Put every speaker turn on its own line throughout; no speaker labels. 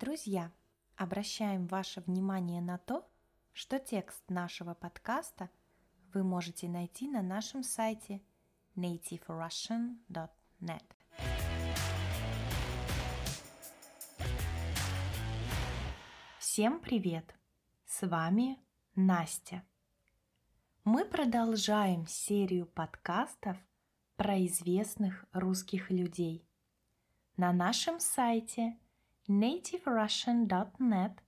Друзья, обращаем ваше внимание на то, что текст нашего подкаста вы можете найти на нашем сайте nativerussian.net. Всем привет! С вами Настя. Мы продолжаем серию подкастов про известных русских людей. На нашем сайте – nativerussian.net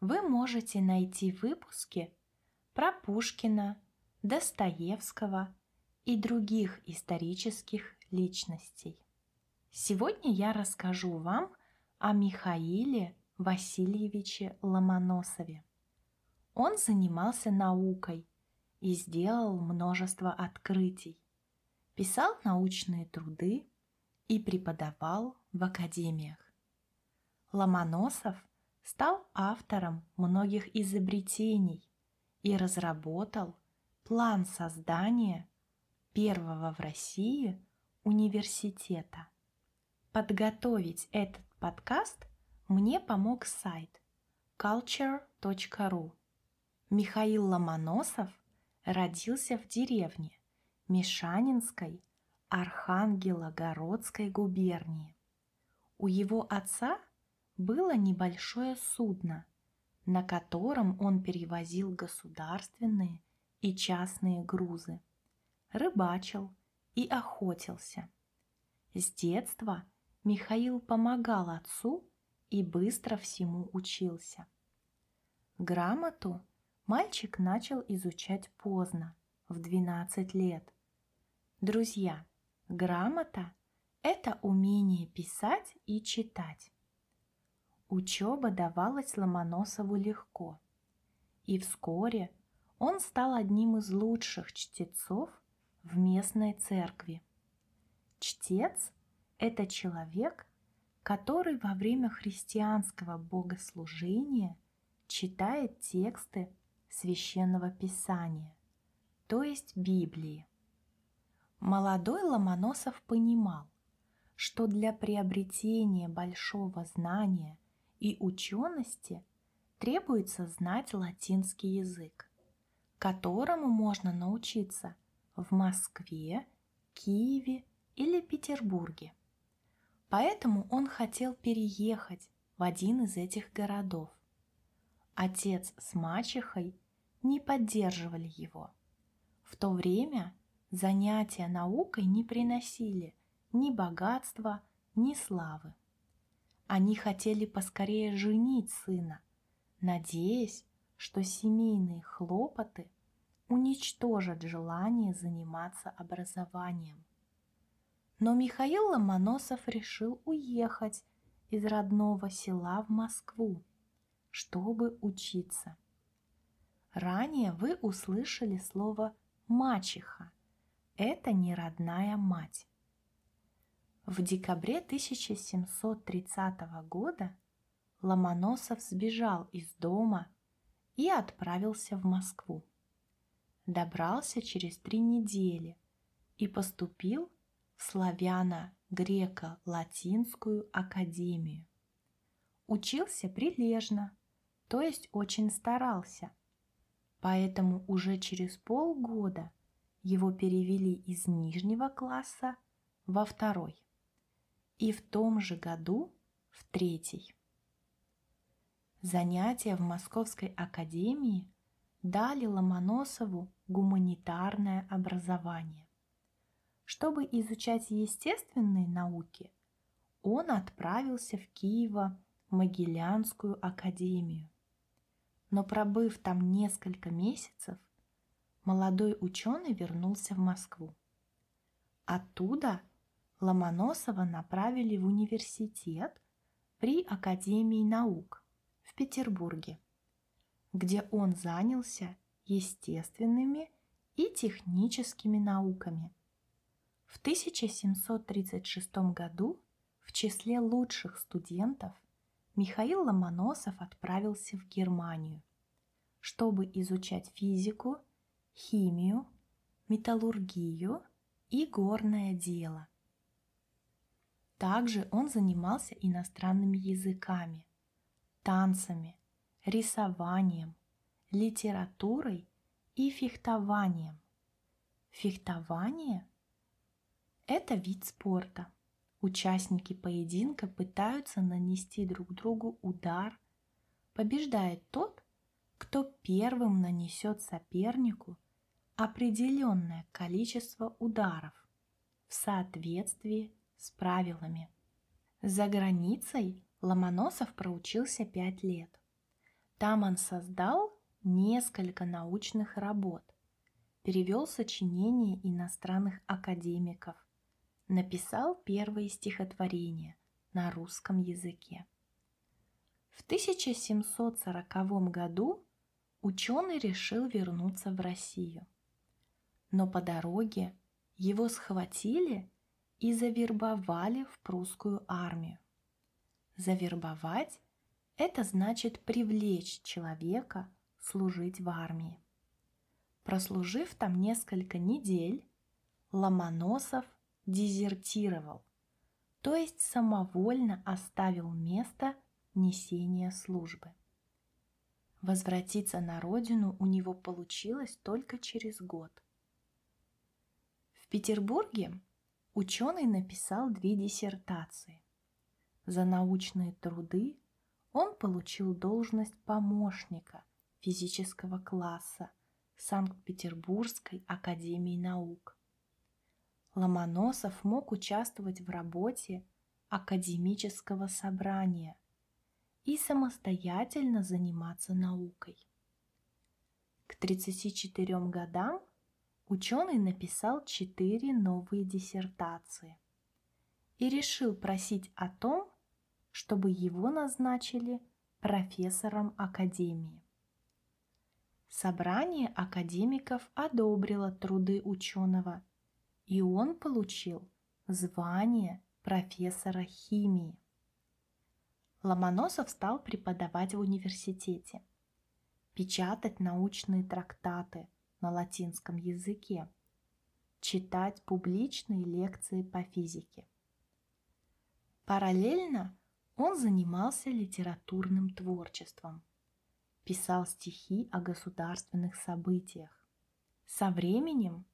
вы можете найти выпуски про Пушкина, Достоевского и других исторических личностей. Сегодня я расскажу вам о Михаиле Васильевиче Ломоносове. Он занимался наукой и сделал множество открытий, писал научные труды и преподавал в академиях. Ломоносов стал автором многих изобретений и разработал план создания первого в России университета. Подготовить этот подкаст мне помог сайт culture.ru. Михаил Ломоносов родился в деревне Мишанинской Архангелогородской губернии. У его отца было небольшое судно, на котором он перевозил государственные и частные грузы, рыбачил и охотился. С детства Михаил помогал отцу и быстро всему учился. Грамоту мальчик начал изучать поздно, в 12 лет. Друзья, грамота – это умение писать и читать. Учеба давалась Ломоносову легко, и вскоре он стал одним из лучших чтецов в местной церкви. Чтец – это человек, который во время христианского богослужения читает тексты священного писания, то есть Библии. Молодой Ломоносов понимал, что для приобретения большого знания – и учености требуется знать латинский язык, которому можно научиться в Москве, Киеве или Петербурге. Поэтому он хотел переехать в один из этих городов. Отец с мачехой не поддерживали его. В то время занятия наукой не приносили ни богатства, ни славы. Они хотели поскорее женить сына, надеясь, что семейные хлопоты уничтожат желание заниматься образованием. Но Михаил Ломоносов решил уехать из родного села в Москву, чтобы учиться. Ранее вы услышали слово «мачеха». Это не родная мать. В декабре 1730 года Ломоносов сбежал из дома и отправился в Москву. Добрался через три недели и поступил в славяно-греко-латинскую академию. Учился прилежно, то есть очень старался, поэтому уже через полгода его перевели из нижнего класса во второй и в том же году в третий. Занятия в Московской академии дали Ломоносову гуманитарное образование. Чтобы изучать естественные науки, он отправился в Киево-Могилянскую академию. Но пробыв там несколько месяцев, молодой ученый вернулся в Москву. Оттуда – Ломоносова направили в университет при Академии наук в Петербурге, где он занялся естественными и техническими науками. В 1736 году в числе лучших студентов Михаил Ломоносов отправился в Германию, чтобы изучать физику, химию, металлургию и горное дело – также он занимался иностранными языками, танцами, рисованием, литературой и фехтованием. Фехтование – это вид спорта. Участники поединка пытаются нанести друг другу удар. Побеждает тот, кто первым нанесет сопернику определенное количество ударов в соответствии с правилами. За границей Ломоносов проучился пять лет. Там он создал несколько научных работ, перевел сочинения иностранных академиков, написал первые стихотворения на русском языке. В 1740 году ученый решил вернуться в Россию. Но по дороге его схватили и завербовали в прусскую армию. Завербовать – это значит привлечь человека служить в армии. Прослужив там несколько недель, Ломоносов дезертировал, то есть самовольно оставил место несения службы. Возвратиться на родину у него получилось только через год. В Петербурге ученый написал две диссертации. За научные труды он получил должность помощника физического класса Санкт-Петербургской академии наук. Ломоносов мог участвовать в работе академического собрания и самостоятельно заниматься наукой. К 34 годам ученый написал четыре новые диссертации и решил просить о том, чтобы его назначили профессором академии. Собрание академиков одобрило труды ученого, и он получил звание профессора химии. Ломоносов стал преподавать в университете, печатать научные трактаты на латинском языке, читать публичные лекции по физике. Параллельно он занимался литературным творчеством – писал стихи о государственных событиях. Со временем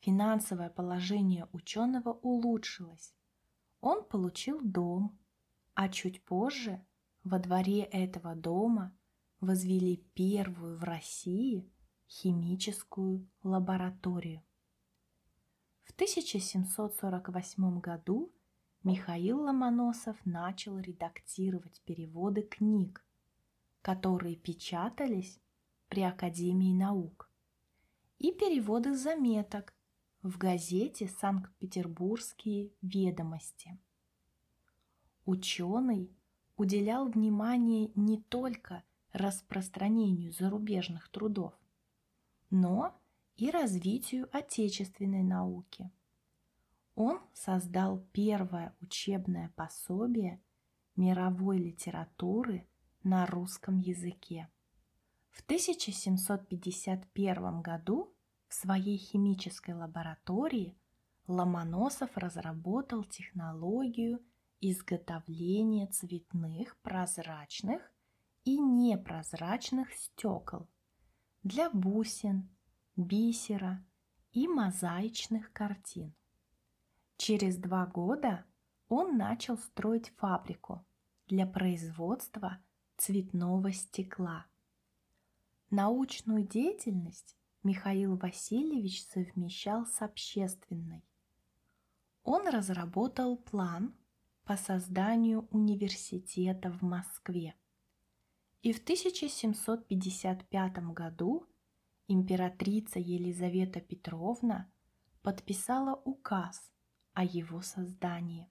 финансовое положение ученого улучшилось. Он получил дом, а чуть позже во дворе этого дома возвели первую в России химическую лабораторию. В 1748 году Михаил Ломоносов начал редактировать переводы книг которые печатались при Академии наук, и переводы заметок в газете «Санкт-Петербургские ведомости». Ученый уделял внимание не только распространению зарубежных трудов, но и развитию отечественной науки. Он создал первое учебное пособие мировой литературы на русском языке. В 1751 году в своей химической лаборатории Ломоносов разработал технологию изготовления цветных, прозрачных и непрозрачных стекол для бусин, бисера и мозаичных картин. Через два года он начал строить фабрику для производства цветного стекла. Научную деятельность Михаил Васильевич совмещал с общественной. Он разработал план по созданию университета в Москве. И в 1755 году императрица Елизавета Петровна подписала указ о его создании.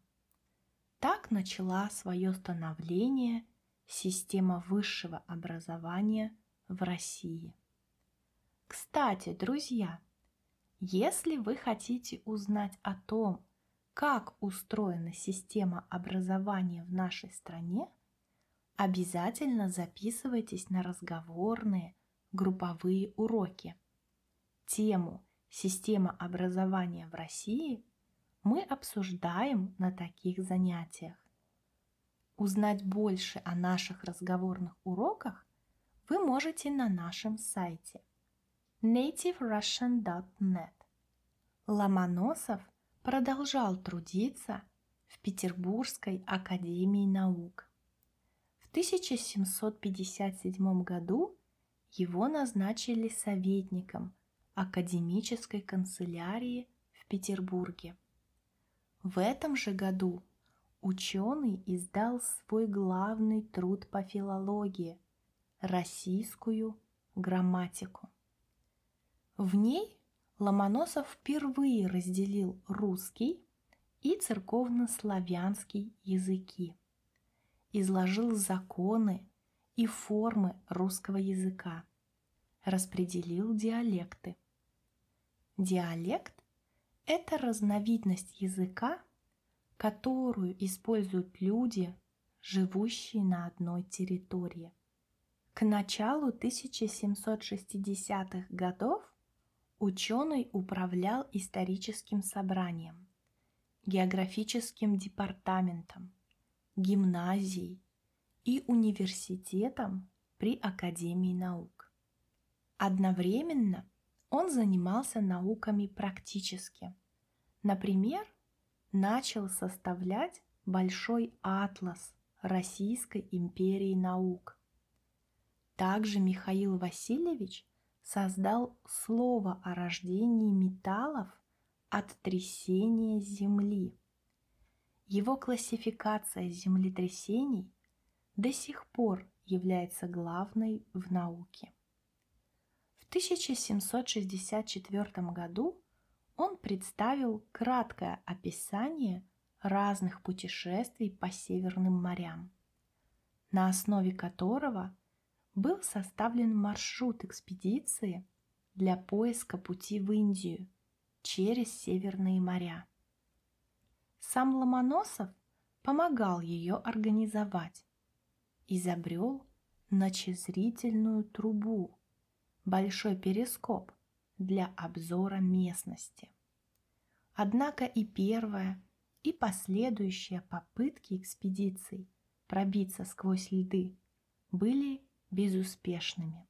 Так начала свое становление – система высшего образования в России. Кстати, друзья, если вы хотите узнать о том, как устроена система образования в нашей стране, обязательно записывайтесь на разговорные групповые уроки. Тему «Система образования в России» мы обсуждаем на таких занятиях. Узнать больше о наших разговорных уроках вы можете на нашем сайте nativerussian.net. Ломоносов продолжал трудиться в Петербургской академии наук. В 1757 году его назначили советником академической канцелярии в Петербурге. В этом же году ученый издал свой главный труд по филологии – «Российскую грамматику». В ней Ломоносов впервые разделил русский и церковнославянский языки, изложил законы и формы русского языка, распределил диалекты. Диалект – это разновидность языка, которую используют люди, живущие на одной территории. К началу 1760-х годов Ученый управлял историческим собранием, географическим департаментом, гимназией и университетом при Академии наук. Одновременно он занимался науками практически. Например, начал составлять большой атлас Российской империи наук. Также Михаил Васильевич создал слово о рождении металлов от трясения Земли. Его классификация землетрясений до сих пор является главной в науке. В 1764 году он представил краткое описание разных путешествий по Северным морям, на основе которого – был составлен маршрут экспедиции для поиска пути в Индию через Северные моря. Сам Ломоносов помогал ее организовать, изобрел ночезрительную трубу, большой перископ для обзора местности. Однако и первая, и последующие попытки экспедиций пробиться сквозь льды были безуспешными.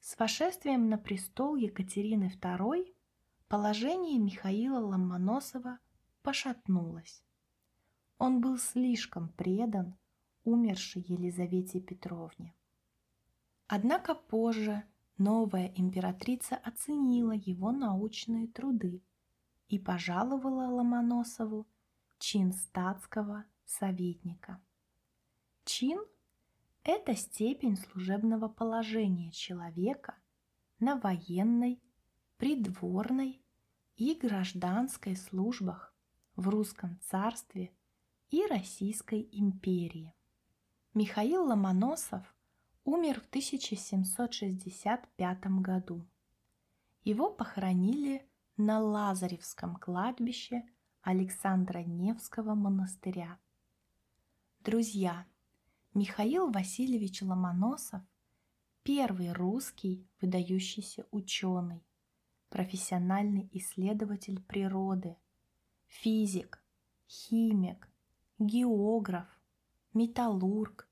С вошествием на престол Екатерины II положение Михаила Ломоносова пошатнулось. Он был слишком предан умершей Елизавете Петровне. Однако позже новая императрица оценила его научные труды и пожаловала Ломоносову чин статского советника. Чин это степень служебного положения человека на военной, придворной и гражданской службах в русском царстве и Российской империи. Михаил Ломоносов умер в 1765 году. Его похоронили на Лазаревском кладбище Александра Невского монастыря. Друзья, Михаил Васильевич Ломоносов – первый русский выдающийся ученый, профессиональный исследователь природы, физик, химик, географ, металлург,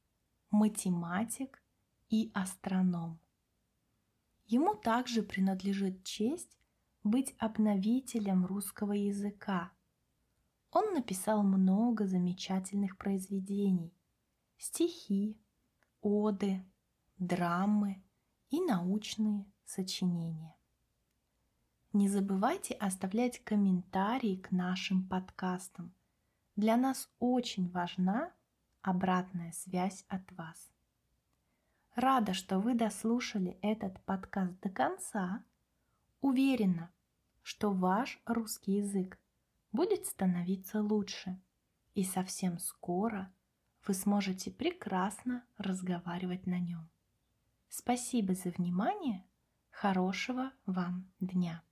математик и астроном. Ему также принадлежит честь быть обновителем русского языка. Он написал много замечательных произведений – стихи, оды, драмы и научные сочинения. Не забывайте оставлять комментарии к нашим подкастам. Для нас очень важна обратная связь от вас. Рада, что вы дослушали этот подкаст до конца. Уверена, что ваш русский язык будет становиться лучше. И совсем скоро – вы сможете прекрасно разговаривать на нем. Спасибо за внимание. Хорошего вам дня!